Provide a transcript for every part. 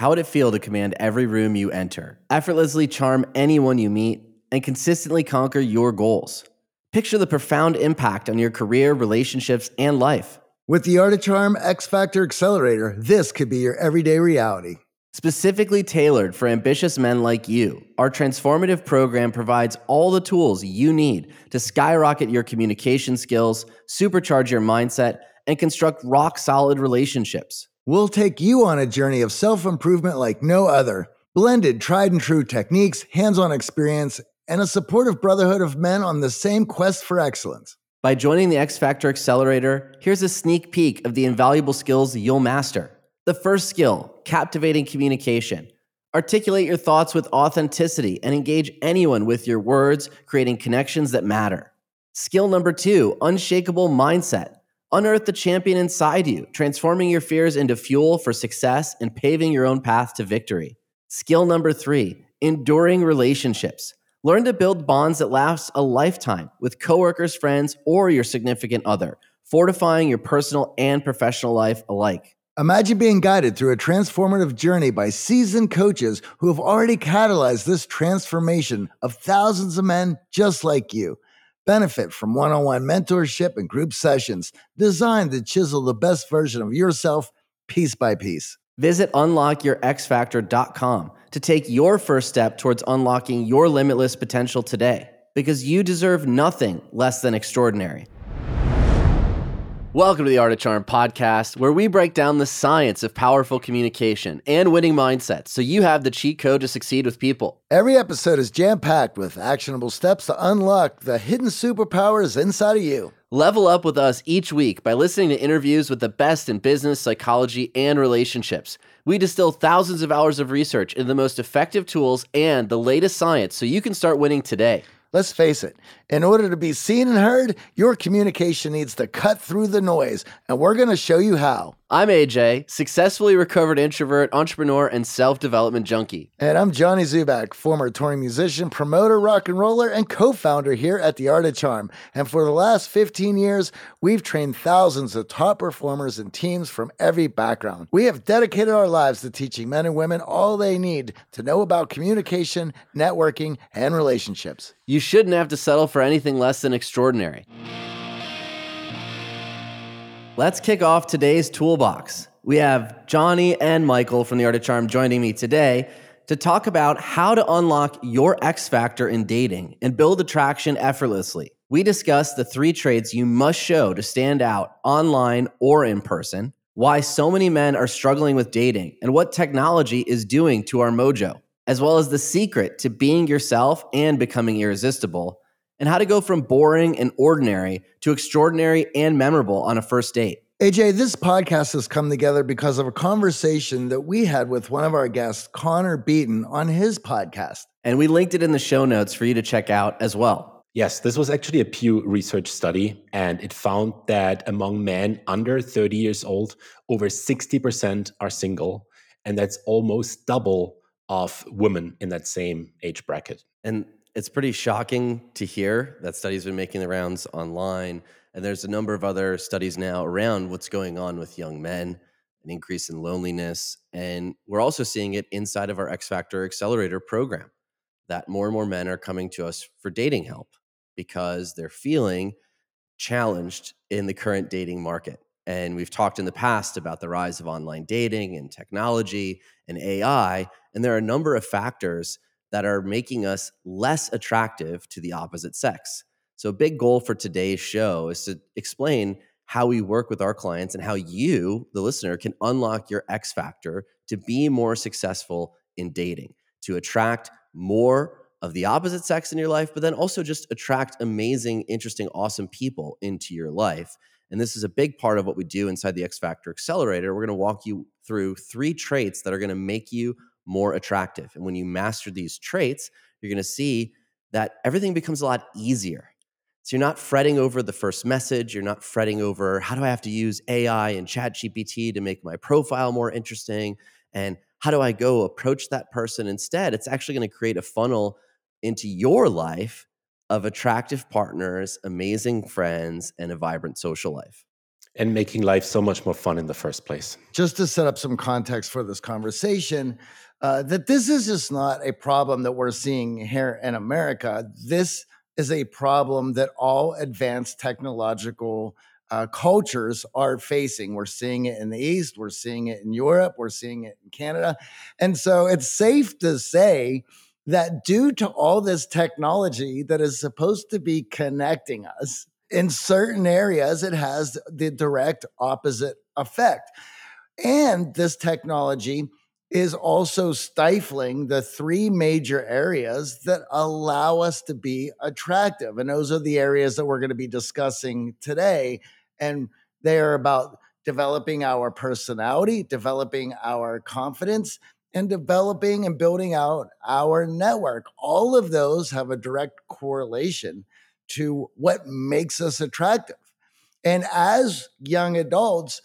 How would it feel to command every room you enter, effortlessly charm anyone you meet, and consistently conquer your goals? Picture the profound impact on your career, relationships, and life. With the Art of Charm X Factor Accelerator, this could be your everyday reality. Specifically tailored for ambitious men like you, our transformative program provides all the tools you need to skyrocket your communication skills, supercharge your mindset, and construct rock solid relationships. We'll take you on a journey of self improvement like no other. Blended tried and true techniques, hands on experience, and a supportive brotherhood of men on the same quest for excellence. By joining the X Factor Accelerator, here's a sneak peek of the invaluable skills you'll master. The first skill captivating communication. Articulate your thoughts with authenticity and engage anyone with your words, creating connections that matter. Skill number two unshakable mindset. Unearth the champion inside you, transforming your fears into fuel for success and paving your own path to victory. Skill number three enduring relationships. Learn to build bonds that last a lifetime with coworkers, friends, or your significant other, fortifying your personal and professional life alike. Imagine being guided through a transformative journey by seasoned coaches who have already catalyzed this transformation of thousands of men just like you. Benefit from one on one mentorship and group sessions designed to chisel the best version of yourself piece by piece. Visit unlockyourxfactor.com to take your first step towards unlocking your limitless potential today because you deserve nothing less than extraordinary. Welcome to the Art of Charm podcast, where we break down the science of powerful communication and winning mindsets so you have the cheat code to succeed with people. Every episode is jam packed with actionable steps to unlock the hidden superpowers inside of you. Level up with us each week by listening to interviews with the best in business, psychology, and relationships. We distill thousands of hours of research into the most effective tools and the latest science so you can start winning today. Let's face it, in order to be seen and heard, your communication needs to cut through the noise, and we're going to show you how. I'm AJ, successfully recovered introvert, entrepreneur, and self development junkie. And I'm Johnny Dzubak, former touring musician, promoter, rock and roller, and co founder here at The Art of Charm. And for the last 15 years, we've trained thousands of top performers and teams from every background. We have dedicated our lives to teaching men and women all they need to know about communication, networking, and relationships. You shouldn't have to settle for anything less than extraordinary. Let's kick off today's toolbox. We have Johnny and Michael from the Art of Charm joining me today to talk about how to unlock your X factor in dating and build attraction effortlessly. We discuss the three traits you must show to stand out online or in person, why so many men are struggling with dating, and what technology is doing to our mojo, as well as the secret to being yourself and becoming irresistible and how to go from boring and ordinary to extraordinary and memorable on a first date. AJ, this podcast has come together because of a conversation that we had with one of our guests, Connor Beaton, on his podcast. And we linked it in the show notes for you to check out as well. Yes, this was actually a Pew Research study, and it found that among men under 30 years old, over 60% are single, and that's almost double of women in that same age bracket. And it's pretty shocking to hear that studies have been making the rounds online. And there's a number of other studies now around what's going on with young men, an increase in loneliness. And we're also seeing it inside of our X Factor Accelerator program that more and more men are coming to us for dating help because they're feeling challenged in the current dating market. And we've talked in the past about the rise of online dating and technology and AI. And there are a number of factors that are making us less attractive to the opposite sex. So, a big goal for today's show is to explain how we work with our clients and how you, the listener, can unlock your X factor to be more successful in dating, to attract more of the opposite sex in your life, but then also just attract amazing, interesting, awesome people into your life. And this is a big part of what we do inside the X Factor Accelerator. We're going to walk you through three traits that are going to make you more attractive. And when you master these traits, you're going to see that everything becomes a lot easier. So you're not fretting over the first message. You're not fretting over how do I have to use AI and Chat GPT to make my profile more interesting? And how do I go approach that person instead? It's actually going to create a funnel into your life of attractive partners, amazing friends, and a vibrant social life. And making life so much more fun in the first place. Just to set up some context for this conversation, uh, that this is just not a problem that we're seeing here in America. This is a problem that all advanced technological uh, cultures are facing. We're seeing it in the East, we're seeing it in Europe, we're seeing it in Canada. And so it's safe to say that due to all this technology that is supposed to be connecting us, in certain areas, it has the direct opposite effect. And this technology is also stifling the three major areas that allow us to be attractive. And those are the areas that we're going to be discussing today. And they are about developing our personality, developing our confidence, and developing and building out our network. All of those have a direct correlation to what makes us attractive. And as young adults,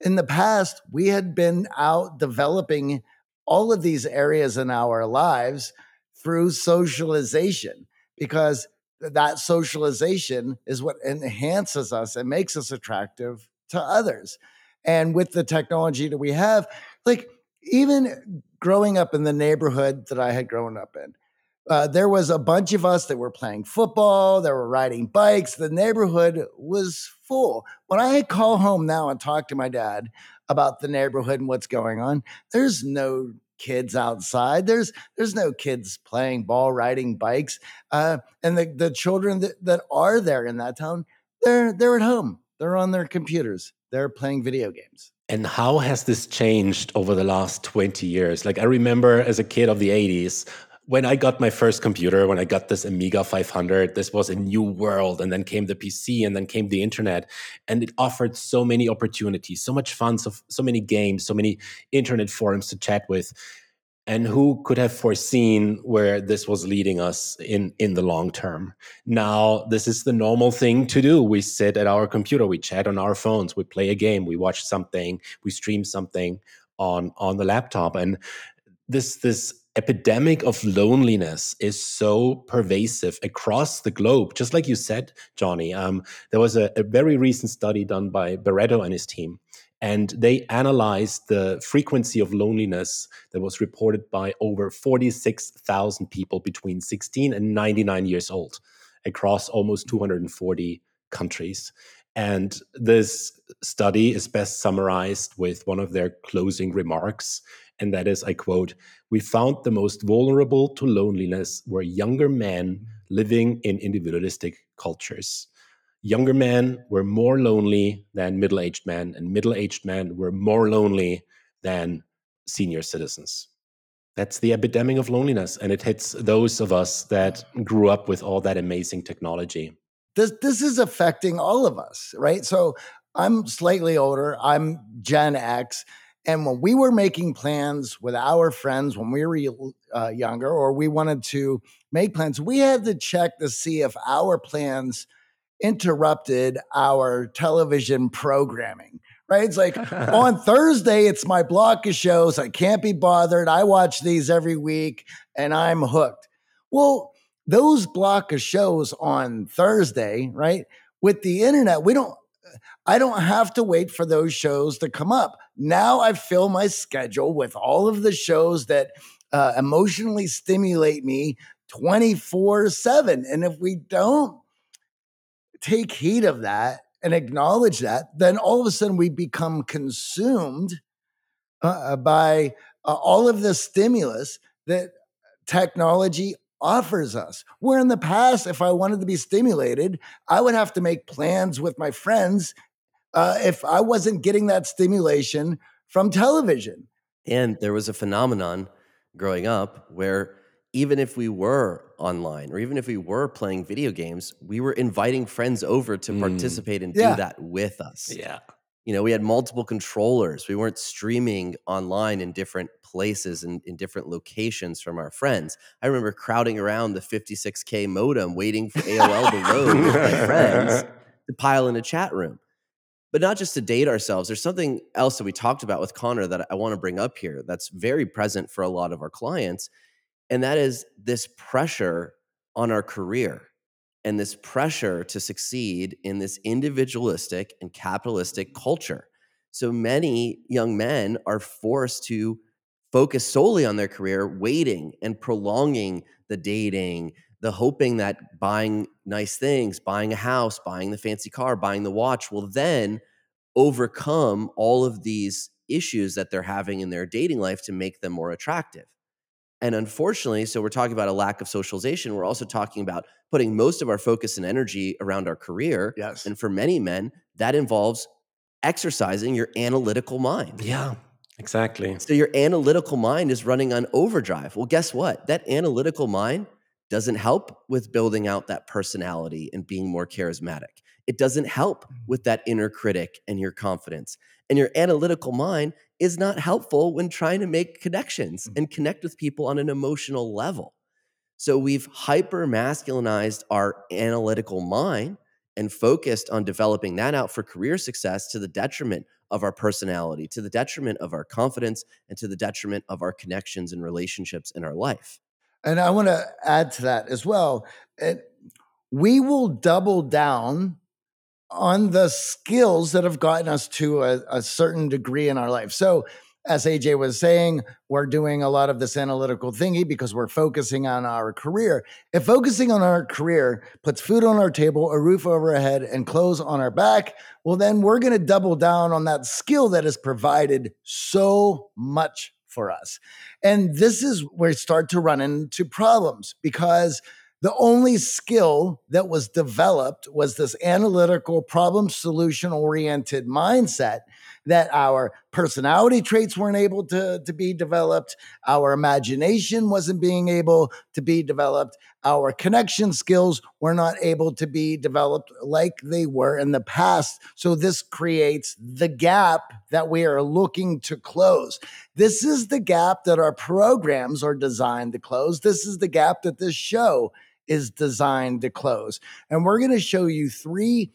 in the past, we had been out developing all of these areas in our lives through socialization because that socialization is what enhances us and makes us attractive to others. And with the technology that we have, like even growing up in the neighborhood that I had grown up in, uh, there was a bunch of us that were playing football, that were riding bikes. The neighborhood was full. When I call home now and talk to my dad about the neighborhood and what's going on, there's no kids outside. There's there's no kids playing ball, riding bikes, uh, and the the children that, that are there in that town, they're they're at home. They're on their computers. They're playing video games. And how has this changed over the last 20 years? Like, I remember as a kid of the 80s, when I got my first computer, when I got this Amiga 500, this was a new world. And then came the PC and then came the internet. And it offered so many opportunities, so much fun, so, so many games, so many internet forums to chat with. And who could have foreseen where this was leading us in, in the long term? Now, this is the normal thing to do. We sit at our computer, we chat on our phones, we play a game, we watch something, we stream something on, on the laptop. And this, this epidemic of loneliness is so pervasive across the globe. Just like you said, Johnny, um, there was a, a, very recent study done by Barreto and his team, and they analyzed the frequency of loneliness that was reported by over 46,000 people between 16 and 99 years old across almost 240 countries. And this study is best summarized with one of their closing remarks. And that is, I quote, we found the most vulnerable to loneliness were younger men living in individualistic cultures. Younger men were more lonely than middle aged men, and middle aged men were more lonely than senior citizens. That's the epidemic of loneliness, and it hits those of us that grew up with all that amazing technology. This, this is affecting all of us, right? So I'm slightly older, I'm Gen X and when we were making plans with our friends when we were uh, younger, or we wanted to make plans, we had to check to see if our plans interrupted our television programming. Right? It's like on Thursday, it's my block of shows. I can't be bothered. I watch these every week and I'm hooked. Well, those block of shows on Thursday, right? With the internet, we don't I don't have to wait for those shows to come up. Now I fill my schedule with all of the shows that uh, emotionally stimulate me 24 7. And if we don't take heed of that, and acknowledge that, then all of a sudden we become consumed uh, by uh, all of the stimulus that technology offers us. Where in the past, if I wanted to be stimulated, I would have to make plans with my friends uh, if I wasn't getting that stimulation from television. And there was a phenomenon growing up where even if we were online or even if we were playing video games, we were inviting friends over to mm. participate and yeah. do that with us. Yeah. You know, we had multiple controllers. We weren't streaming online in different places and in different locations from our friends. I remember crowding around the 56K modem waiting for AOL to load with my friends to pile in a chat room. But not just to date ourselves, there's something else that we talked about with Connor that I want to bring up here that's very present for a lot of our clients and that is this pressure on our career and this pressure to succeed in this individualistic and capitalistic culture. So many young men are forced to focus solely on their career, waiting and prolonging the dating, the hoping that buying nice things, buying a house, buying the fancy car, buying the watch will then overcome all of these issues that they're having in their dating life to make them more attractive. And unfortunately, so we're talking about a lack of socialization. We're also talking about putting most of our focus and energy around our career. Yes. And for many men, that involves exercising your analytical mind. Yeah, exactly. So your analytical mind is running on overdrive. Well, guess what? That analytical mind doesn't help with building out that personality and being more charismatic. It doesn't help mm. with that inner critic and your confidence. And your analytical mind is not helpful when trying to make connections mm. and connect with people on an emotional level. So we've hyper masculinized our analytical mind and focused on developing that out for career success to the detriment of our personality, to the detriment of our confidence, and to the detriment of our connections and relationships in our life. And I want to add to that as well. It, we will double down on the skills that have gotten us to a, a, certain degree in our life. So, as AJ was saying, we're doing a lot of this analytical thingy because we're focusing on our career. If focusing on our career puts food on our table, a roof over our head, and clothes on our back, well, then we're going to double down on that skill that has provided so much for us. And this is where we start to run into problems because the only skill that was developed was this analytical, problem solution oriented mindset that our personality traits weren't able to, to be developed, our imagination wasn't being able to be developed, our connection skills were not able to be developed like they were in the past. So, this creates the gap that we are looking to close. This is the gap that our programs are designed to close. This is the gap that this show is designed to close. And we're going to show you three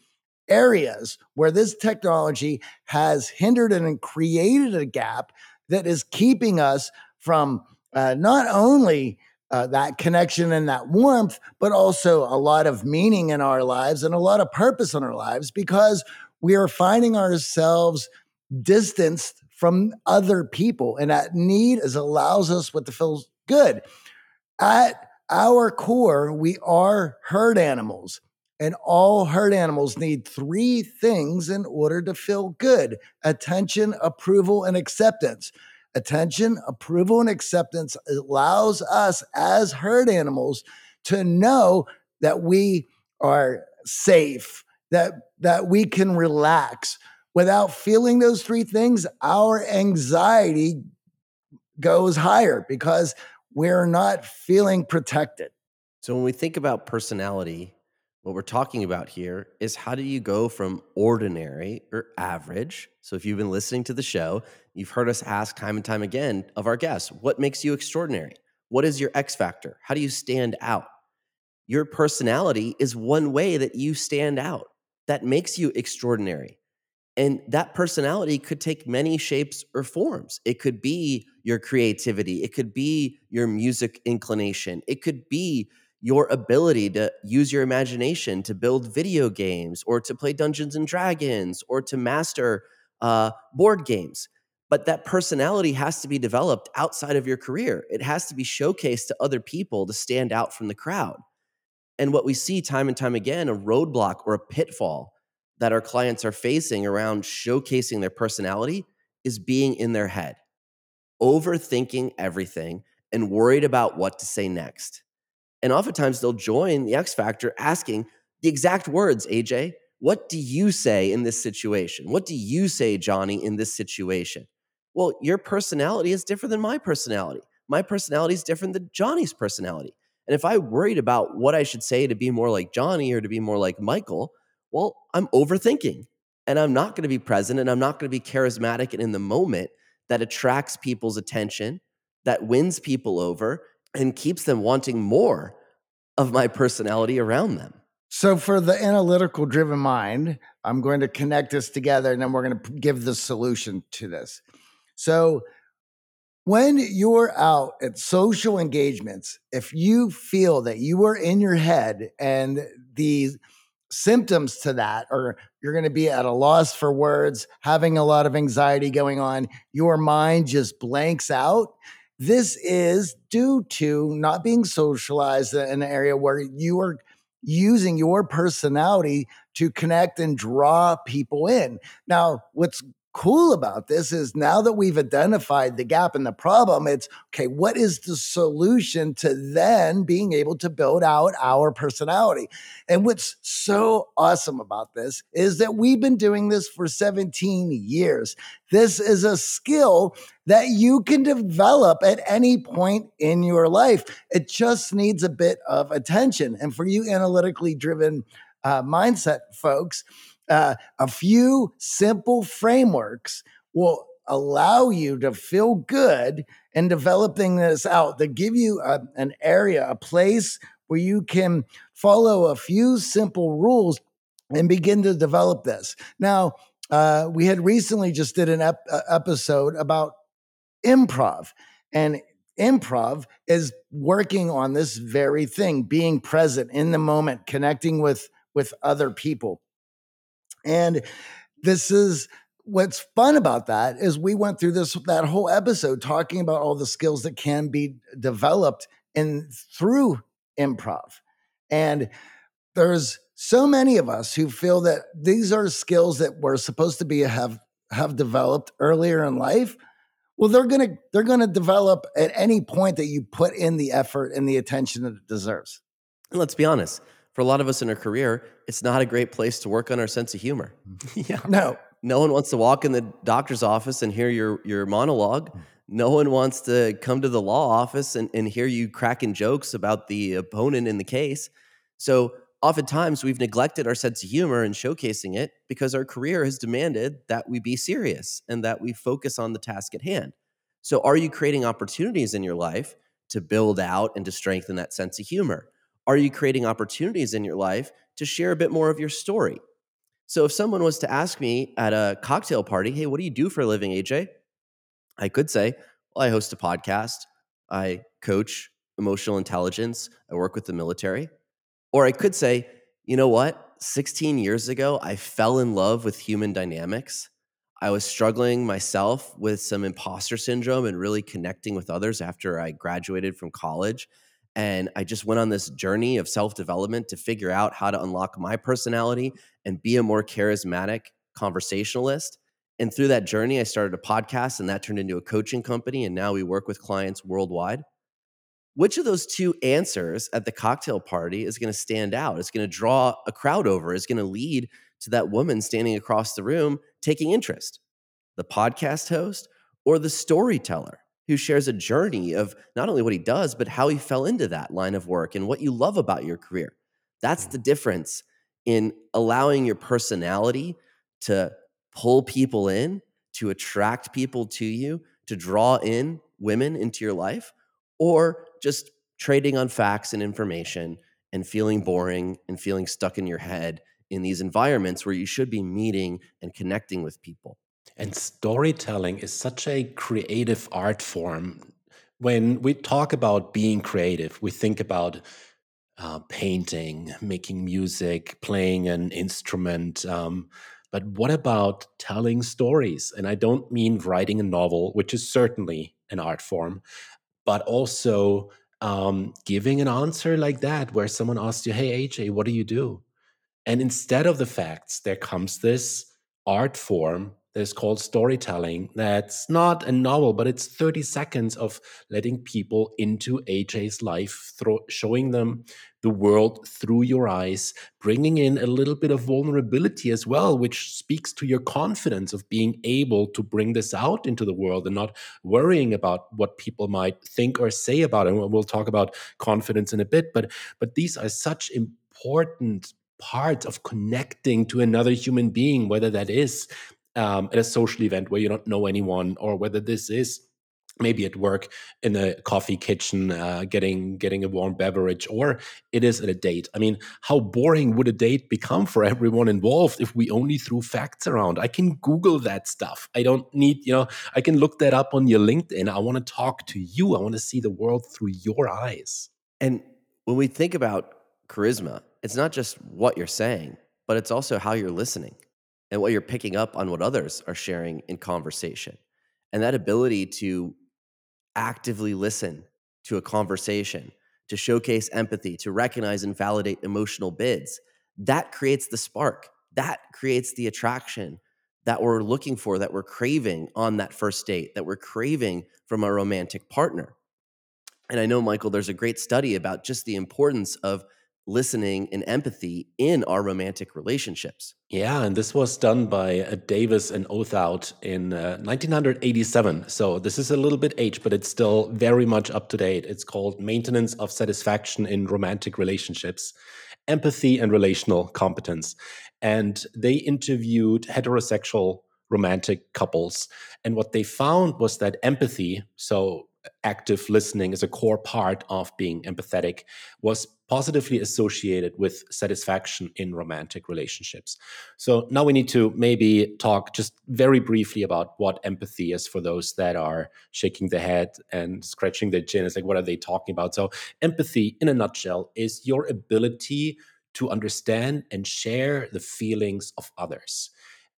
areas where this technology has hindered and created a gap that is keeping us from uh, not only uh, that connection and that warmth, but also a lot of meaning in our lives and a lot of purpose in our lives because we are finding ourselves distanced from other people. And that need is allows us what to feel good. At our core, we are herd animals. And all herd animals need three things in order to feel good attention, approval, and acceptance. Attention, approval, and acceptance allows us as herd animals to know that we are safe, that, that we can relax. Without feeling those three things, our anxiety goes higher because we're not feeling protected. So when we think about personality, what we're talking about here is how do you go from ordinary or average? So if you've been listening to the show, you've heard us ask time and time again of our guests, what makes you extraordinary? What is your X factor? How do you stand out? Your personality is one way that you stand out that makes you extraordinary. And that personality could take many shapes or forms. It could be your creativity, it could be your music inclination, it could be your ability to use your imagination to build video games or to play Dungeons and Dragons or to master uh, board games. But that personality has to be developed outside of your career. It has to be showcased to other people to stand out from the crowd. And what we see time and time again a roadblock or a pitfall that our clients are facing around showcasing their personality is being in their head, overthinking everything and worried about what to say next. And oftentimes they'll join the X Factor asking the exact words, AJ, what do you say in this situation? What do you say, Johnny, in this situation? Well, your personality is different than my personality. My personality is different than Johnny's personality. And if I worried about what I should say to be more like Johnny or to be more like Michael, well, I'm overthinking and I'm not going to be present and I'm not going to be charismatic and in the moment that attracts people's attention, that wins people over and keeps them wanting more of my personality around them. So, for the analytical driven mind, I'm going to connect this together and then we're going to give the solution to this. So, when you're out at social engagements, if you feel that you are in your head and the symptoms to that are you're going to be at a loss for words, having a lot of anxiety going on, your mind just blanks out. This is due to not being socialized in an area where you are using your personality to connect and draw people in. Now, what's cool about this is now that we've identified the gap and the problem, it's okay, what is the solution to then being able to build out our personality? And what's so awesome about this is that we've been doing this for 17 years. This is a skill that you can develop at any point in your life. It just needs a bit of attention. And for you analytically driven uh, mindset folks, uh, a few simple frameworks will allow you to feel good in developing this out that give you a, an area, a place where you can follow a few simple rules and begin to develop this. Now, uh, we had recently just did an ep- uh, episode about improv, and improv is working on this very thing, being present in the moment, connecting with with other people. And this is what's fun about that is we went through this that whole episode talking about all the skills that can be developed in through improv. And there's so many of us who feel that these are skills that we're supposed to be have have developed earlier in life. Well they're going to they're going to develop at any point that you put in the effort and the attention that it deserves. Let's be honest for a lot of us in our career, it's not a great place to work on our sense of humor. Mm-hmm. yeah. No. No one wants to walk in the doctor's office and hear your, your monologue. Mm. No one wants to come to the law office and, and hear you cracking jokes about the opponent in the case. So, oftentimes, we've neglected our sense of humor and showcasing it because our career has demanded that we be serious and that we focus on the task at hand. So, are you creating opportunities in your life to build out and to strengthen that sense of humor? Are you creating opportunities in your life to share a bit more of your story? So if someone was to ask me at a cocktail party, hey, what do you do for a living, AJ? I could say, well, I host a podcast, I coach emotional intelligence, I work with the military. Or I could say, you know what? 16 years ago, I fell in love with human dynamics. I was struggling myself with some imposter syndrome and really connecting with others after I graduated from college. And I just went on this journey of self development to figure out how to unlock my personality and be a more charismatic conversationalist. And through that journey, I started a podcast and that turned into a coaching company. And now we work with clients worldwide. Which of those two answers at the cocktail party is going to stand out? It's going to draw a crowd over, is going to lead to that woman standing across the room taking interest? The podcast host or the storyteller? Who shares a journey of not only what he does, but how he fell into that line of work and what you love about your career. That's mm. the difference in allowing your personality to pull people in, to attract people to you, to draw in women into your life, or just trading on facts and information and feeling boring and feeling stuck in your head in these environments where you should be meeting and connecting with people. And storytelling is such a creative art form. When we talk about being creative, we think about uh, painting, making music, playing an instrument. Um, but what about telling stories? And I don't mean writing a novel, which is certainly an art form, but also um, giving an answer like that, where someone asks you, Hey, AJ, what do you do? And instead of the facts, there comes this art form that's called storytelling. That's not a novel, but it's 30 seconds of letting people into AJ's life, showing them the world through your eyes, bringing in a little bit of vulnerability as well, which speaks to your confidence of being able to bring this out into the world and not worrying about what people might think or say about it. And we'll talk about confidence in a bit, but but these are such important part of connecting to another human being, whether that is um, at a social event where you don't know anyone, or whether this is maybe at work in a coffee kitchen uh, getting getting a warm beverage or it is at a date. I mean how boring would a date become for everyone involved if we only threw facts around? I can google that stuff. I don't need you know i can look that up on your linkedin. I want to talk to you. I want to see the world through your eyes. And when we think about charisma it's not just what you're saying, but it's also how you're listening and what you're picking up on what others are sharing in conversation. And that ability to actively listen to a conversation, to showcase empathy, to recognize and validate emotional bids, that creates the spark. That creates the attraction that we're looking for, that we're craving on that first date, that we're craving from a romantic partner. And I know, Michael, there's a great study about just the importance of listening and empathy in our romantic relationships. Yeah, and this was done by uh, Davis and Oathout in uh, 1987. So this is a little bit aged, but it's still very much up to date. It's called Maintenance of Satisfaction in Romantic Relationships Empathy and Relational Competence. And they interviewed heterosexual romantic couples. And what they found was that empathy, so active listening is a core part of being empathetic was positively associated with satisfaction in romantic relationships. So now we need to maybe talk just very briefly about what empathy is for those that are shaking their head and scratching their chin. It's like, what are they talking about? So, empathy, in a nutshell, is your ability to understand and share the feelings of others.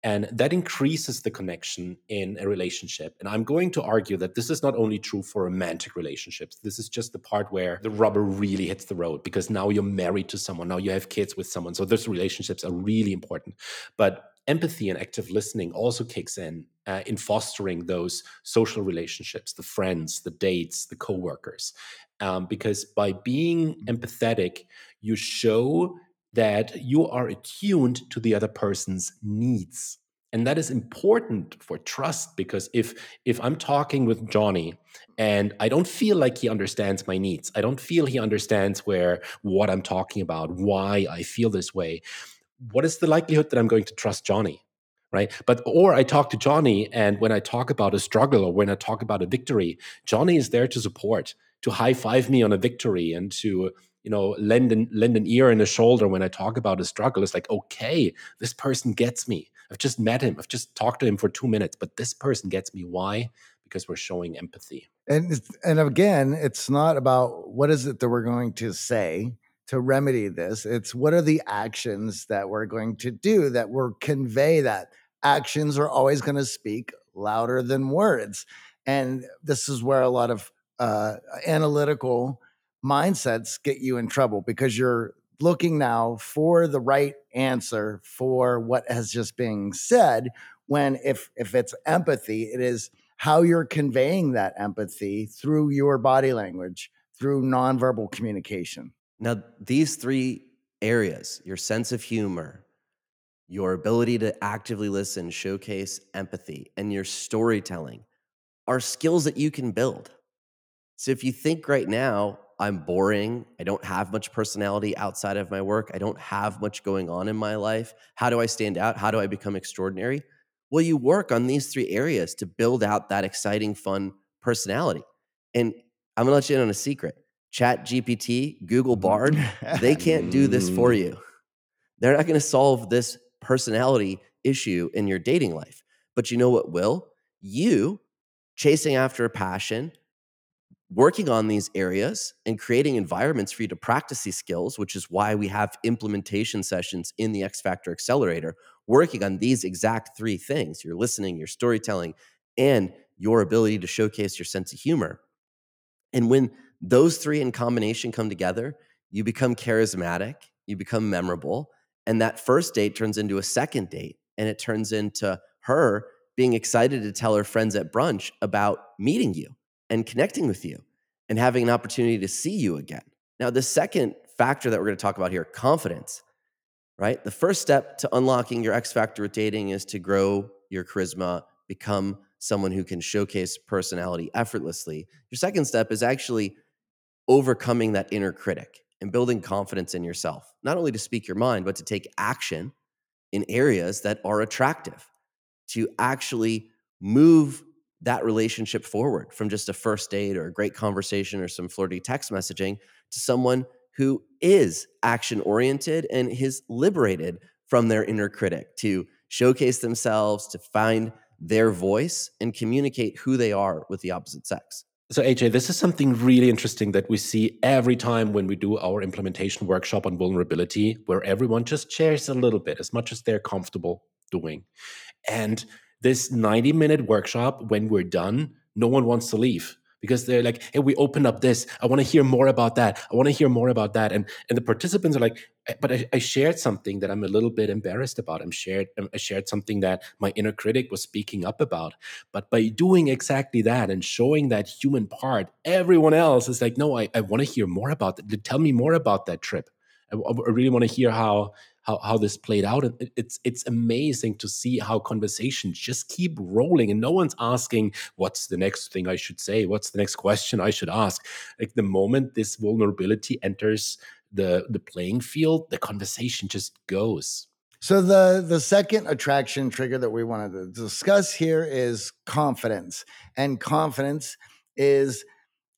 And that increases the connection in a relationship. And I'm going to argue that this is not only true for romantic relationships, this is just the part where the rubber really hits the road because now you're married to someone, now you have kids with someone. So those relationships are really important. But empathy and active listening also kicks in uh, in fostering those social relationships, the friends, the dates, the coworkers. Um, because by being empathetic, you show that you are attuned to the other person's needs. And that is important for trust because if if i'm talking with johnny and i don't feel like he understands my needs i don't feel he understands where what i'm talking about why i feel this way what is the likelihood that i'm going to trust johnny right? But or i talk to johnny and when i talk about a struggle or when i talk about a victory johnny is there to support to high five me on a victory and to you know lend an lend an ear and a shoulder when I talk about a struggle. It's like okay, this person gets me. I've just met him. I've just talked to him for two minutes, but this person gets me. Why? Because we're showing empathy. And and again, it's not about what is it that we're going to say to remedy this. It's what are the actions that we're going to do that will convey that. Actions are always going to speak louder than words. And this is where a lot of uh, analytical mindsets get you in trouble because you're looking now for the right answer for what has just been said when if if it's empathy it is how you're conveying that empathy through your body language through nonverbal communication. Now these three areas your sense of humor your ability to actively listen showcase empathy and your storytelling are skills that you can build. So if you think right now I'm boring. I don't have much personality outside of my work. I don't have much going on in my life. How do I stand out? How do I become extraordinary? Well, you work on these three areas to build out that exciting, fun personality. And I'm gonna let you in on a secret. Chat GPT, Google. Bard, they can't do this for mm. you. They're not gonna solve this personality issue in your dating life. But you know what will? You chasing after a passion, working on these areas and creating environments for you to practice these skills, which is why we have implementation sessions in the X Factor Accelerator, working on these exact three things your listening, your storytelling, and your ability to showcase your sense of humor. And when those three in combination come together, you become charismatic, you become memorable, And that first date turns into a second date and it turns into her being excited to tell her friends at brunch about meeting you and connecting with you and having an opportunity to see you again. Now, the second factor that we're going to talk about here confidence, right? The first step to unlocking your X factor with dating is to grow your charisma, become someone who can showcase personality effortlessly. Your second step is actually overcoming that inner critic and building confidence in yourself, not only to speak your mind, but to take action in areas that are attractive, to actually move that relationship forward from just a first date or a great conversation or some flirty text messaging to someone who is action oriented and is liberated from their inner critic to showcase themselves, to find their voice and communicate who they are with the opposite sex. So, AJ, this is something really interesting that we see every time when we do our implementation workshop on vulnerability, where everyone just shares a little bit, as much as they're comfortable doing. And this 90 minute workshop, when we're done, no one wants to leave because they're like, hey, we opened up this. I want to hear more about that. I want to hear more about that. And and the participants are like, eh, but I, I, shared something that I'm a little bit embarrassed about. I'm shared I shared something that my inner critic was speaking up about. But by doing exactly that and showing that human part, everyone else is like, no, I, I want to hear more about that. Tell me more about that trip. I, I really want to hear how how, how this played out. And it's it's amazing to see how conversations just keep rolling and no one's asking what's the next thing I should say, what's the next question I should ask. Like the moment this vulnerability enters the the playing field, the conversation just goes. So the the second attraction trigger that we wanted to discuss here is confidence. And confidence is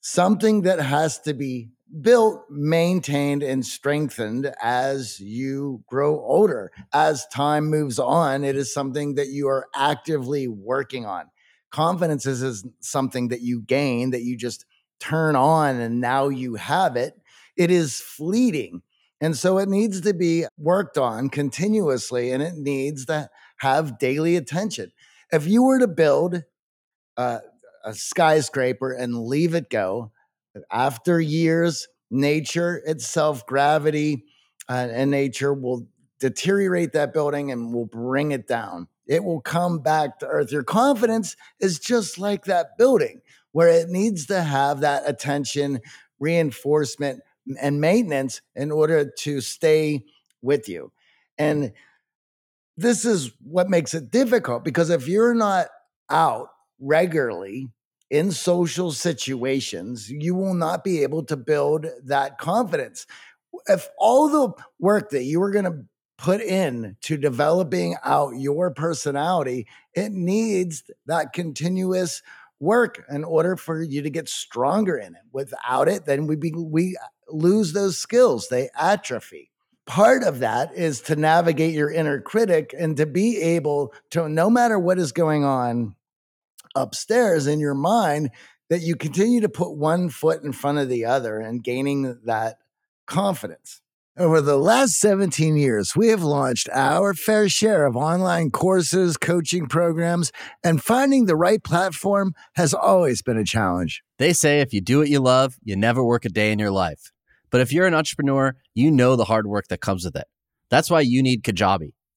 something that has to be built, maintained, and strengthened as you grow older. As time moves on, it is something that you are actively working on. Confidence is, is something that you gain, that you just turn on, and now you have it. It is fleeting. And so it needs to be worked on continuously and it needs to have daily attention. If you were to build uh, a skyscraper and leave it go, after years, nature itself, gravity uh, and nature will deteriorate that building and will bring it down. It will come back to earth. Your confidence is just like that building where it needs to have that attention, reinforcement, and maintenance in order to stay with you. And this is what makes it difficult because if you're not out regularly in social situations, you will not be able to build that confidence. If all the work that you were going to put in to developing out your personality, it needs that continuous work in order for you to get stronger in it. Without it, then we be, we uh, lose those skills; they atrophy. Part of that is to navigate your inner critic and to be able to, no matter what is going on upstairs in your mind that you continue to put one foot in front of the other and gaining that confidence. Over the last 17 years, we have launched our fair share of online courses, coaching programs, and finding the right platform has always been a challenge. They say if you do what you love, you never work a day in your life. But if you're an entrepreneur, you know the hard work that comes with it. That's why you need Kajabi.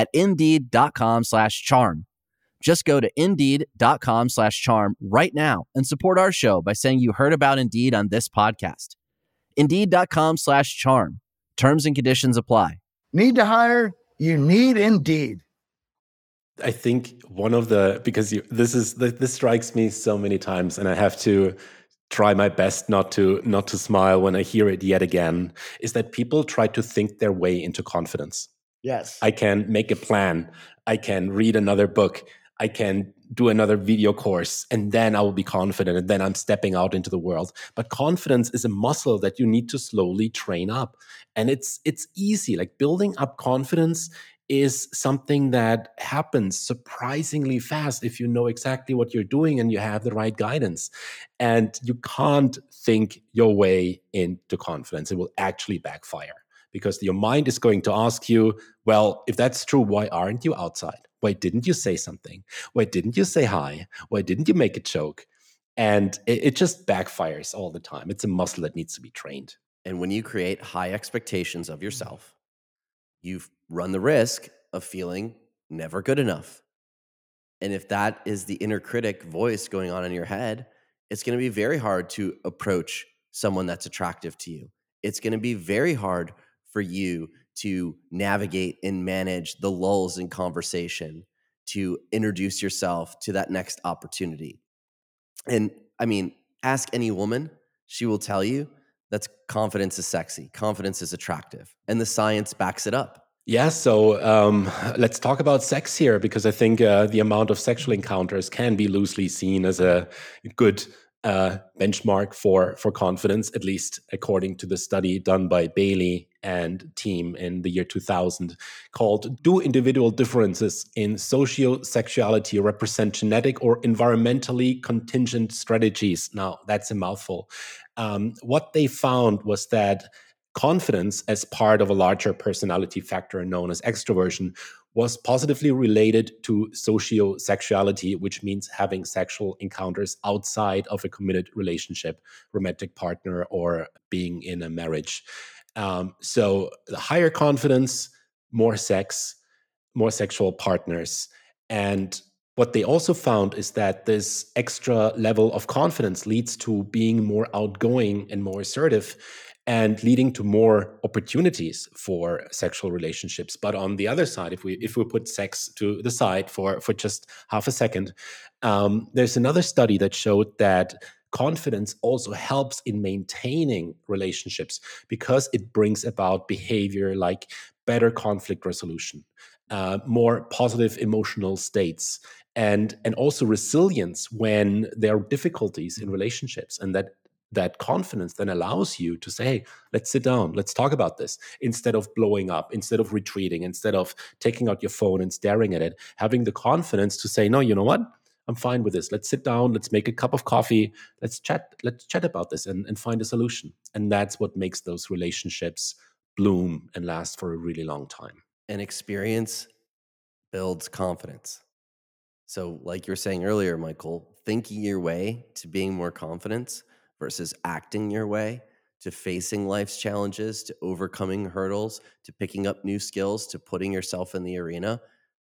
at indeed.com slash charm. Just go to indeed.com slash charm right now and support our show by saying you heard about Indeed on this podcast. Indeed.com slash charm. Terms and conditions apply. Need to hire? You need Indeed. I think one of the because you, this is this strikes me so many times, and I have to try my best not to not to smile when I hear it yet again. Is that people try to think their way into confidence? Yes, I can make a plan. I can read another book. I can do another video course and then I will be confident and then I'm stepping out into the world. But confidence is a muscle that you need to slowly train up. And it's it's easy. Like building up confidence is something that happens surprisingly fast if you know exactly what you're doing and you have the right guidance. And you can't think your way into confidence. It will actually backfire because your mind is going to ask you, well, if that's true, why aren't you outside? Why didn't you say something? Why didn't you say hi? Why didn't you make a joke? And it, it just backfires all the time. It's a muscle that needs to be trained. And when you create high expectations of yourself, you run the risk of feeling never good enough. And if that is the inner critic voice going on in your head, it's going to be very hard to approach someone that's attractive to you. It's going to be very hard for you to navigate and manage the lulls in conversation to introduce yourself to that next opportunity. And I mean, ask any woman, she will tell you that confidence is sexy, confidence is attractive, and the science backs it up. Yeah, so um, let's talk about sex here because I think uh, the amount of sexual encounters can be loosely seen as a good uh, benchmark for for confidence, at least according to the study done by Bailey and team in the year 2000 called Do Individual Differences in Socio-Sexuality Represent Genetic or Environmentally Contingent Strategies? Now, that's a mouthful. Um, what they found was that confidence as part of a larger personality factor known as extroversion was positively related to socio-sexuality, which means having sexual encounters outside of a committed relationship, romantic partner, or being in a marriage. Um, so the higher confidence, more sex, more sexual partners. And what they also found is that this extra level of confidence leads to being more outgoing and more assertive and leading to more opportunities for sexual relationships. But on the other side if we if we put sex to the side for for just half a second um, there's another study that showed that confidence also helps in maintaining relationships because it brings about behavior like better conflict resolution uh, more positive emotional states and and also resilience when there are difficulties in relationships and that that confidence then allows you to say, hey, let's sit down, let's talk about this, instead of blowing up, instead of retreating, instead of taking out your phone and staring at it, having the confidence to say, no, you know what? I'm fine with this. Let's sit down, let's make a cup of coffee, let's chat, let's chat about this and, and find a solution. And that's what makes those relationships bloom and last for a really long time. And experience builds confidence. So, like you were saying earlier, Michael, thinking your way to being more confident versus acting your way to facing life's challenges, to overcoming hurdles, to picking up new skills, to putting yourself in the arena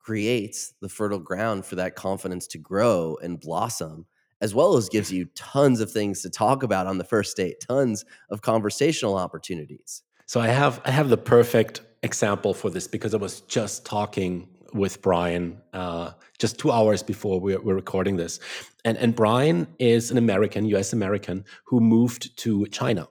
creates the fertile ground for that confidence to grow and blossom, as well as gives you tons of things to talk about on the first date, tons of conversational opportunities. So I have I have the perfect example for this because I was just talking with Brian uh, just two hours before we're, we're, recording this, and and Brian is an American, U.S. American who moved to China,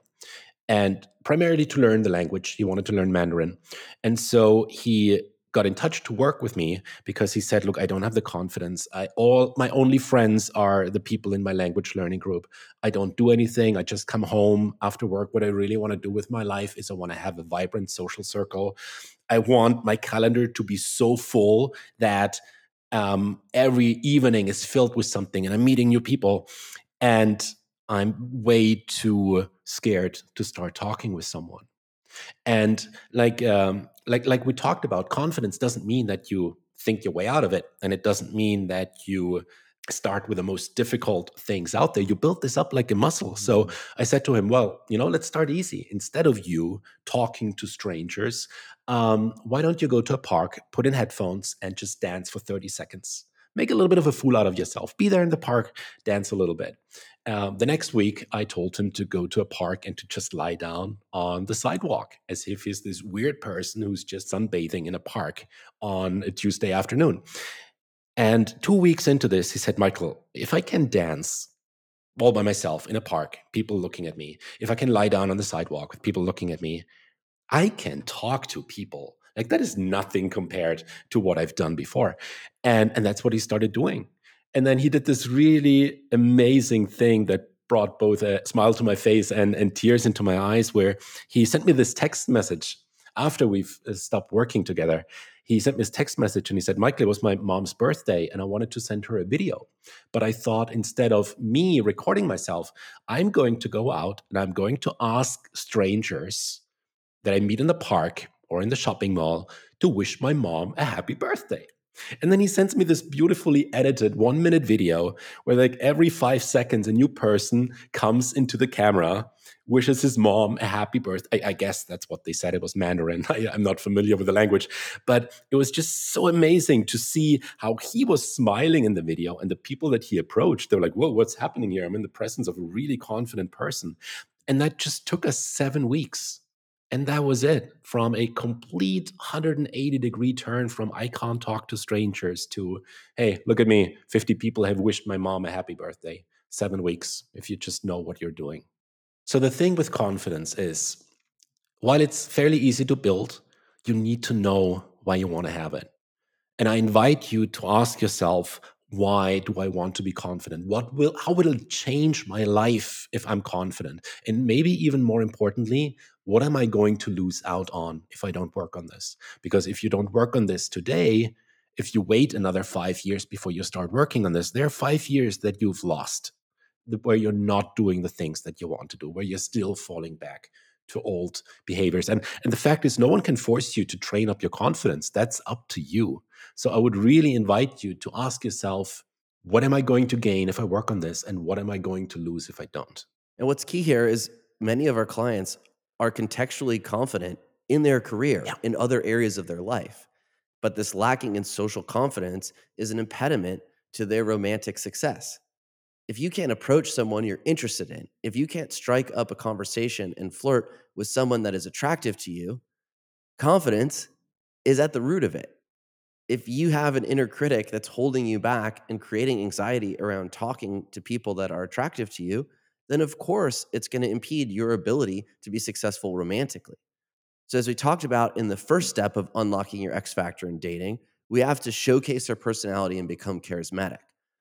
and primarily to learn the language. He wanted to learn Mandarin, and so he got in touch to work with me because he said, "Look, I don't have the confidence. I all my only friends are the people in my language learning group. I don't do anything. I just come home after work. What I really want to do with my life is I want to have a vibrant social circle. I want my calendar to be so full that um, every evening is filled with something, and I'm meeting new people, and I'm way too scared to start talking with someone." And like um, like like we talked about, confidence doesn't mean that you think your way out of it, and it doesn't mean that you start with the most difficult things out there. You build this up like a muscle. So mm-hmm. I said to him, "Well, you know, let's start easy. Instead of you talking to strangers, um, why don't you go to a park, put in headphones, and just dance for thirty seconds?" Make a little bit of a fool out of yourself. Be there in the park, dance a little bit. Um, the next week, I told him to go to a park and to just lie down on the sidewalk as if he's this weird person who's just sunbathing in a park on a Tuesday afternoon. And two weeks into this, he said, Michael, if I can dance all by myself in a park, people looking at me, if I can lie down on the sidewalk with people looking at me, I can talk to people. Like that is nothing compared to what I've done before. And, and that's what he started doing. And then he did this really amazing thing that brought both a smile to my face and, and tears into my eyes, where he sent me this text message after we've uh, stopped working together. He sent me this text message and he said, Michael, it was my mom's birthday and I wanted to send her a video. But I thought instead of me recording myself, I'm going to go out and I'm going to ask strangers that I meet in the park or in the shopping mall to wish my mom a happy birthday. And then he sends me this beautifully edited one minute video where, like, every five seconds, a new person comes into the camera, wishes his mom a happy birthday. I, I guess that's what they said. It was Mandarin. I, I'm not familiar with the language, but it was just so amazing to see how he was smiling in the video and the people that he approached. They were like, Whoa, what's happening here? I'm in the presence of a really confident person. And that just took us seven weeks and that was it from a complete 180 degree turn from I can't talk to strangers to, hey, look at me. 50 people have wished my mom a happy birthday. Seven weeks, if you just know what you're doing. So the thing with confidence is while it's fairly easy to build, you need to know why you want to have it. And I invite you to ask yourself, why do I want to be confident? What will how will it change my life if I'm confident? And maybe even more importantly, what am I going to lose out on if I don't work on this? Because if you don't work on this today, if you wait another five years before you start working on this, there are five years that you've lost where you're not doing the things that you want to do, where you're still falling back to old behaviors. And, and the fact is, no one can force you to train up your confidence. That's up to you. So I would really invite you to ask yourself, what am I going to gain if I work on this? And what am I going to lose if I don't? And what's key here is many of our clients are contextually confident in their career, yeah. in other areas of their life. But this lacking in social confidence is an impediment to their romantic success. If you can't approach someone you're interested in, if you can't strike up a conversation and flirt with someone that is attractive to you, confidence is at the root of it. If you have an inner critic that's holding you back and creating anxiety around talking to people that are attractive to you, then of course it's going to impede your ability to be successful romantically. So, as we talked about in the first step of unlocking your X factor in dating, we have to showcase our personality and become charismatic.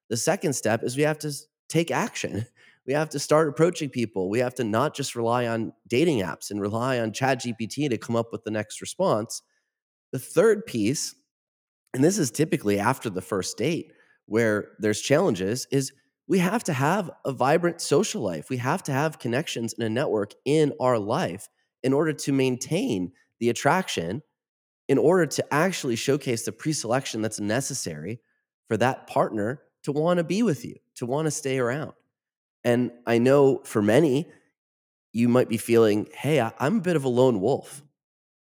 The second step is we have to take action. We have to start approaching people. We have to not just rely on dating apps and rely on ChatGPT to come up with the next response. The third piece, and this is typically after the first date where there's challenges, is we have to have a vibrant social life. We have to have connections and a network in our life in order to maintain the attraction, in order to actually showcase the pre selection that's necessary for that partner to want to be with you, to want to stay around. And I know for many, you might be feeling, hey, I, am a bit of a lone wolf.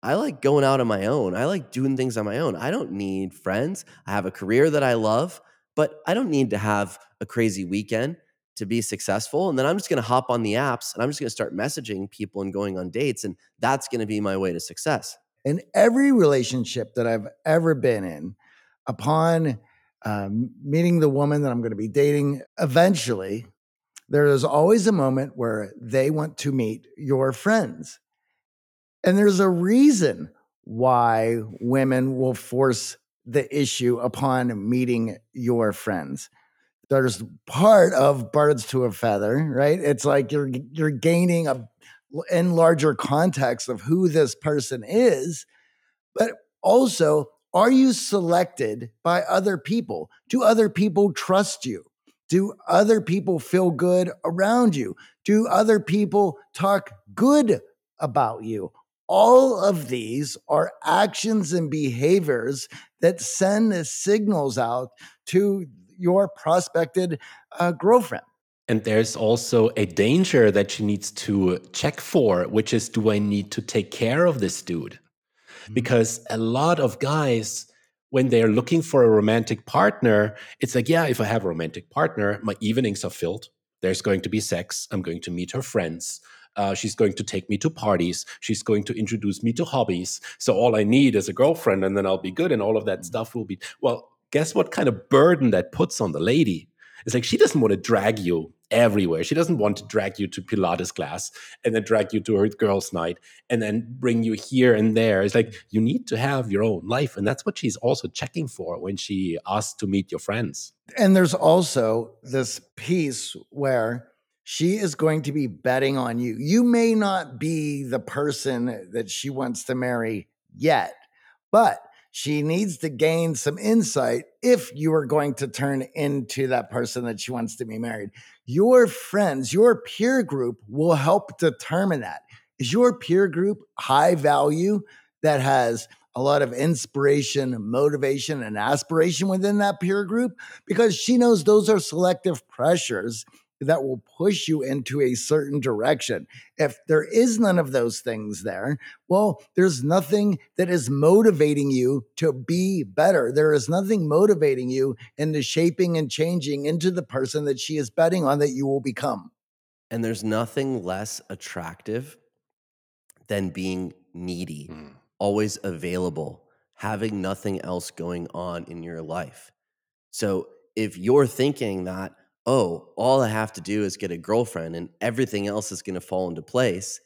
I like going out on my own. I like doing things on my own. I don't need friends. I have a career that I love, but I don't need to have a crazy weekend to be successful. And then I'm just going to hop on the apps and I'm just going to start messaging people and going on dates. And that's going to be my way to success. In every relationship that I've ever been in, upon um, meeting the woman that I'm going to be dating eventually, there is always a moment where they want to meet your friends. And there's a reason why women will force the issue upon meeting your friends. There's part of birds to a feather, right? It's like you're you're gaining a in larger context of who this person is, but also are you selected by other people? Do other people trust you? Do other people feel good around you? Do other people talk good about you? All of these are actions and behaviors that send the signals out to your prospected uh, girlfriend. And there's also a danger that she needs to check for, which is do I need to take care of this dude? Mm-hmm. Because a lot of guys, when they're looking for a romantic partner, it's like, yeah, if I have a romantic partner, my evenings are filled. There's going to be sex. I'm going to meet her friends. Uh, she's going to take me to parties. She's going to introduce me to hobbies. So all I need is a girlfriend, and then I'll be good, and all of that mm-hmm. stuff will be. Well, guess what kind of burden that puts on the lady? It's like she doesn't want to drag you everywhere. She doesn't want to drag you to Pilates class and then drag you to her girls' night and then bring you here and there. It's like you need to have your own life. And that's what she's also checking for when she asks to meet your friends. And there's also this piece where she is going to be betting on you. You may not be the person that she wants to marry yet, but she needs to gain some insight if you are going to turn into that person that she wants to be married. Your friends, your peer group will help determine that. Is your peer group high value that has a lot of inspiration, motivation, and aspiration within that peer group? Because she knows those are selective pressures that will push you into a certain direction. If there is none of those things there, well, there's nothing that is motivating you to be better. There is nothing motivating you into shaping and changing into the person that she is betting on that you will become. And there's nothing less attractive than being needy, mm. always available, having nothing else going on in your life. So if you're thinking that, oh, all I have to do is get a girlfriend and everything else is going to fall into place,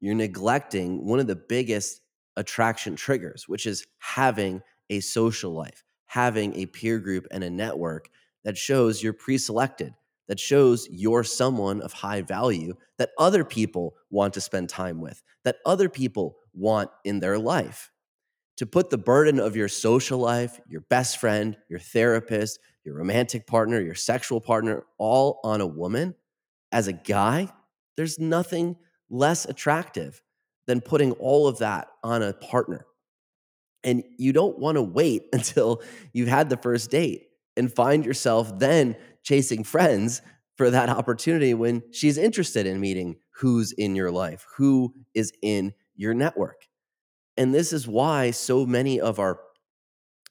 you're neglecting one of the biggest attraction triggers, which is having a social life, having a peer group and a network that shows you're pre selected, that shows you're someone of high value that other people want to spend time with, that other people want in their life. To put the burden of your social life, your best friend, your therapist, your romantic partner, your sexual partner, all on a woman, as a guy, there's nothing less attractive than putting all of that on a partner. And you don't want to wait until you've had the first date and find yourself then chasing friends for that opportunity when she's interested in meeting who's in your life, who is in your network. And this is why so many of our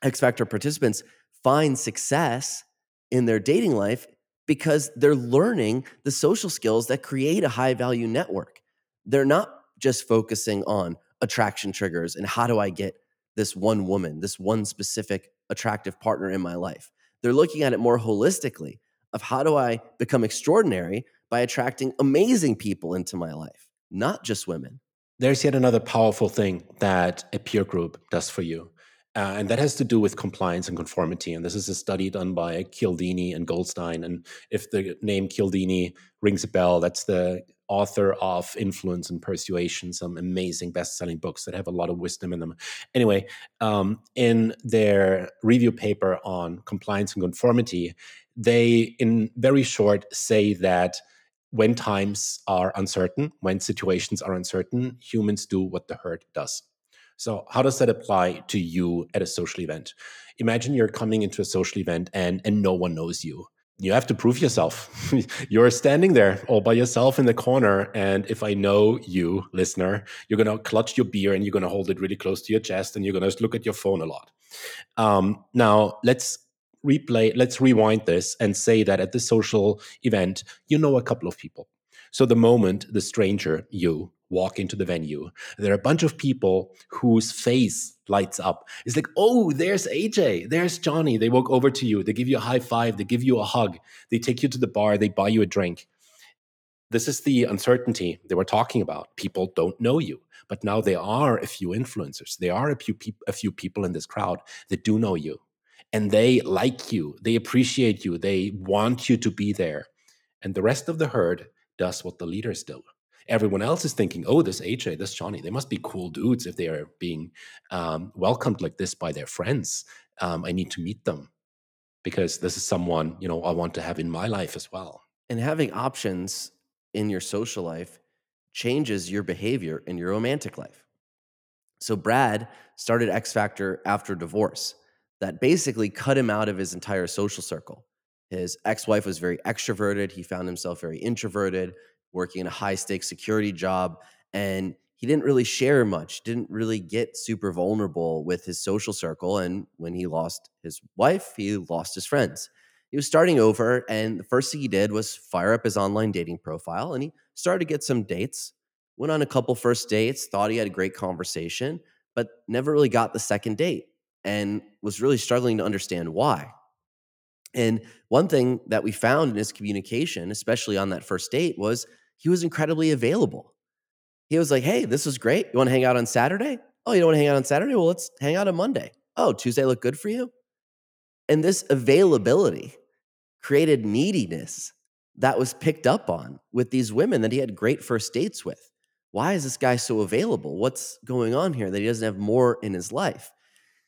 X Factor participants find success in their dating life because they're learning the social skills that create a high value network. They're not just focusing on attraction triggers and how do I get this one woman, this one specific attractive partner in my life. They're looking at it more holistically of how do I become extraordinary by attracting amazing people into my life, not just women. There's yet another powerful thing that a peer group does for you. Uh, and that has to do with compliance and conformity. And this is a study done by Cialdini and Goldstein. And if the name Cialdini rings a bell, that's the author of Influence and Persuasion, some amazing best selling books that have a lot of wisdom in them. Anyway, um, in their review paper on compliance and conformity, they, in very short, say that when times are uncertain, when situations are uncertain, humans do what the herd does. So, how does that apply to you at a social event? Imagine you're coming into a social event and, and no one knows you. You have to prove yourself. you're standing there all by yourself in the corner. And if I know you, listener, you're going to clutch your beer and you're going to hold it really close to your chest and you're going to just look at your phone a lot. Um, now, let's replay, let's rewind this and say that at the social event, you know a couple of people. So the moment the stranger, you, walk into the venue, there are a bunch of people whose face lights up. It's like, oh, there's AJ, there's Johnny. They walk over to you, they give you a high five, they give you a hug, they take you to the bar, they buy you a drink. This is the uncertainty they were talking about. People don't know you, but now there are a few influencers. There are a few, pe- a few people in this crowd that do know you and they like you, they appreciate you, they want you to be there. And the rest of the herd does what the leaders do. Everyone else is thinking, oh, this AJ, this Johnny, they must be cool dudes if they are being um, welcomed like this by their friends. Um, I need to meet them because this is someone, you know, I want to have in my life as well. And having options in your social life changes your behavior in your romantic life. So Brad started X Factor after divorce that basically cut him out of his entire social circle. His ex wife was very extroverted. He found himself very introverted, working in a high stakes security job. And he didn't really share much, didn't really get super vulnerable with his social circle. And when he lost his wife, he lost his friends. He was starting over, and the first thing he did was fire up his online dating profile and he started to get some dates. Went on a couple first dates, thought he had a great conversation, but never really got the second date and was really struggling to understand why. And one thing that we found in his communication, especially on that first date, was he was incredibly available. He was like, Hey, this was great. You want to hang out on Saturday? Oh, you don't want to hang out on Saturday? Well, let's hang out on Monday. Oh, Tuesday look good for you? And this availability created neediness that was picked up on with these women that he had great first dates with. Why is this guy so available? What's going on here that he doesn't have more in his life?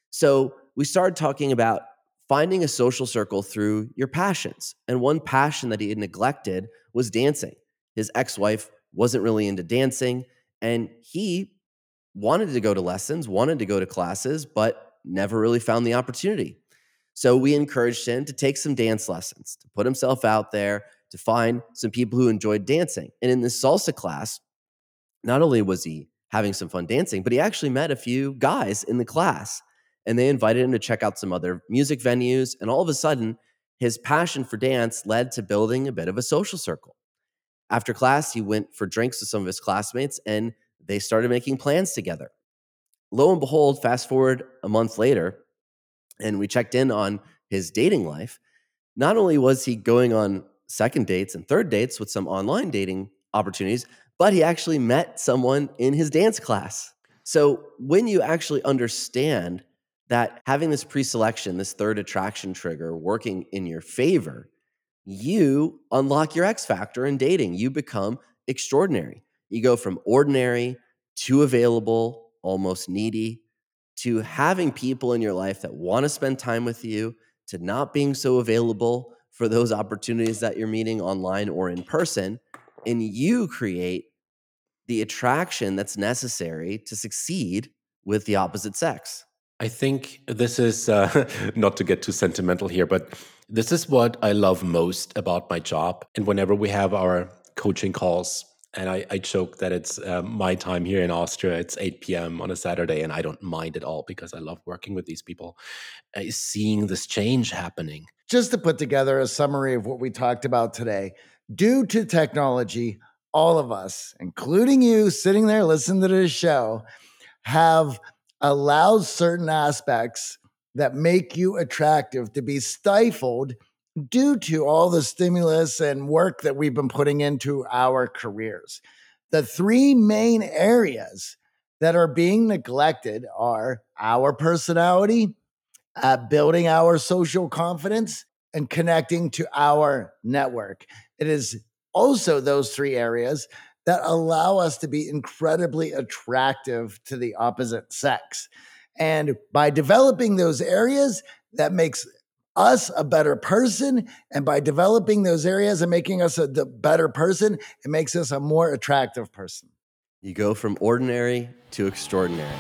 So we started talking about finding a social circle through your passions. And one passion that he had neglected was dancing. His ex wife wasn't really into dancing, and he wanted to go to lessons, wanted to go to classes, but never really found the opportunity. So we encouraged him to take some dance lessons, to put himself out there, to find some people who enjoyed dancing. And in this salsa class, not only was he having some fun dancing, but he actually met a few guys in the class and they invited him to check out some other music venues. And all of a sudden, his passion for dance led to building a bit of a social circle. After class, he went for drinks with some of his classmates and they started making plans together. Lo and behold, fast forward a month later, and we checked in on his dating life. Not only was he going on second dates and third dates with some online dating opportunities, but he actually met someone in his dance class. So when you actually understand that having this pre-selection, this third attraction trigger working in your favor, you unlock your X factor in dating. You become extraordinary. You go from ordinary to available, almost needy, to having people in your life that want to spend time with you, to not being so available for those opportunities that you're meeting online or in person. And you create the attraction that's necessary to succeed with the opposite sex. I think this is uh, not to get too sentimental here, but this is what I love most about my job. And whenever we have our coaching calls, and I, I joke that it's uh, my time here in Austria, it's 8 p.m. on a Saturday, and I don't mind at all because I love working with these people, uh, seeing this change happening. Just to put together a summary of what we talked about today, due to technology, all of us, including you sitting there listening to this show, have allows certain aspects that make you attractive to be stifled due to all the stimulus and work that we've been putting into our careers. The three main areas that are being neglected are our personality, uh, building our social confidence, and connecting to our network. It is also those three areas that allow us to be incredibly attractive to the opposite sex. And by developing those areas, that makes us a better person. And by developing those areas and making us a better person, it makes us a more attractive person. You go from ordinary to extraordinary.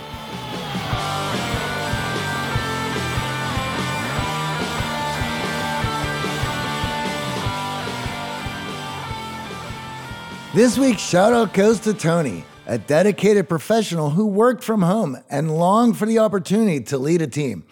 This week's shout out goes to Tony, a dedicated professional who worked from home and longed for the opportunity to lead a team.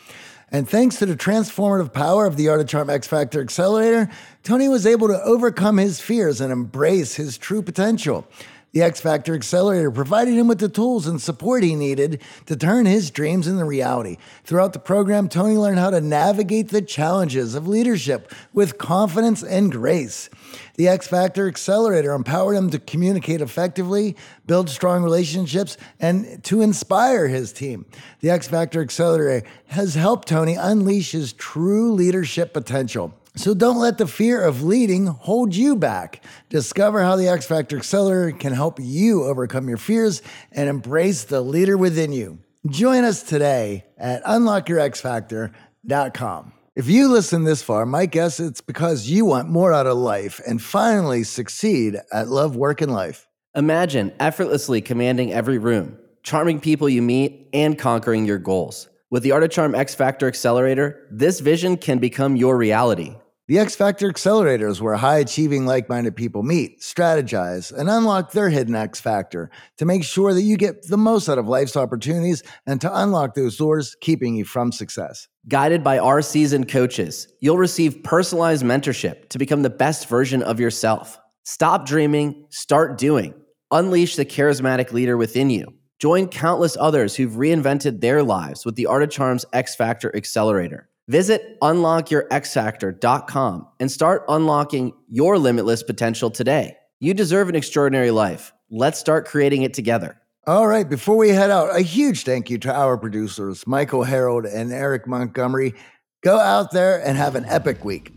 And thanks to the transformative power of the Art of Charm X Factor Accelerator, Tony was able to overcome his fears and embrace his true potential. The X Factor Accelerator provided him with the tools and support he needed to turn his dreams into reality. Throughout the program, Tony learned how to navigate the challenges of leadership with confidence and grace. The X Factor Accelerator empowered him to communicate effectively, build strong relationships, and to inspire his team. The X Factor Accelerator has helped Tony unleash his true leadership potential. So don't let the fear of leading hold you back. Discover how the X Factor Accelerator can help you overcome your fears and embrace the leader within you. Join us today at unlockyourxfactor.com. If you listen this far, my guess it's because you want more out of life and finally succeed at love, work, and life. Imagine effortlessly commanding every room, charming people you meet, and conquering your goals. With the Art of Charm X Factor Accelerator, this vision can become your reality. The X Factor Accelerator is where high achieving, like minded people meet, strategize, and unlock their hidden X Factor to make sure that you get the most out of life's opportunities and to unlock those doors keeping you from success. Guided by our seasoned coaches, you'll receive personalized mentorship to become the best version of yourself. Stop dreaming, start doing. Unleash the charismatic leader within you. Join countless others who've reinvented their lives with the Art of Charm's X Factor Accelerator. Visit unlockyourxfactor.com and start unlocking your limitless potential today. You deserve an extraordinary life. Let's start creating it together. All right, before we head out, a huge thank you to our producers, Michael Herold and Eric Montgomery. Go out there and have an epic week.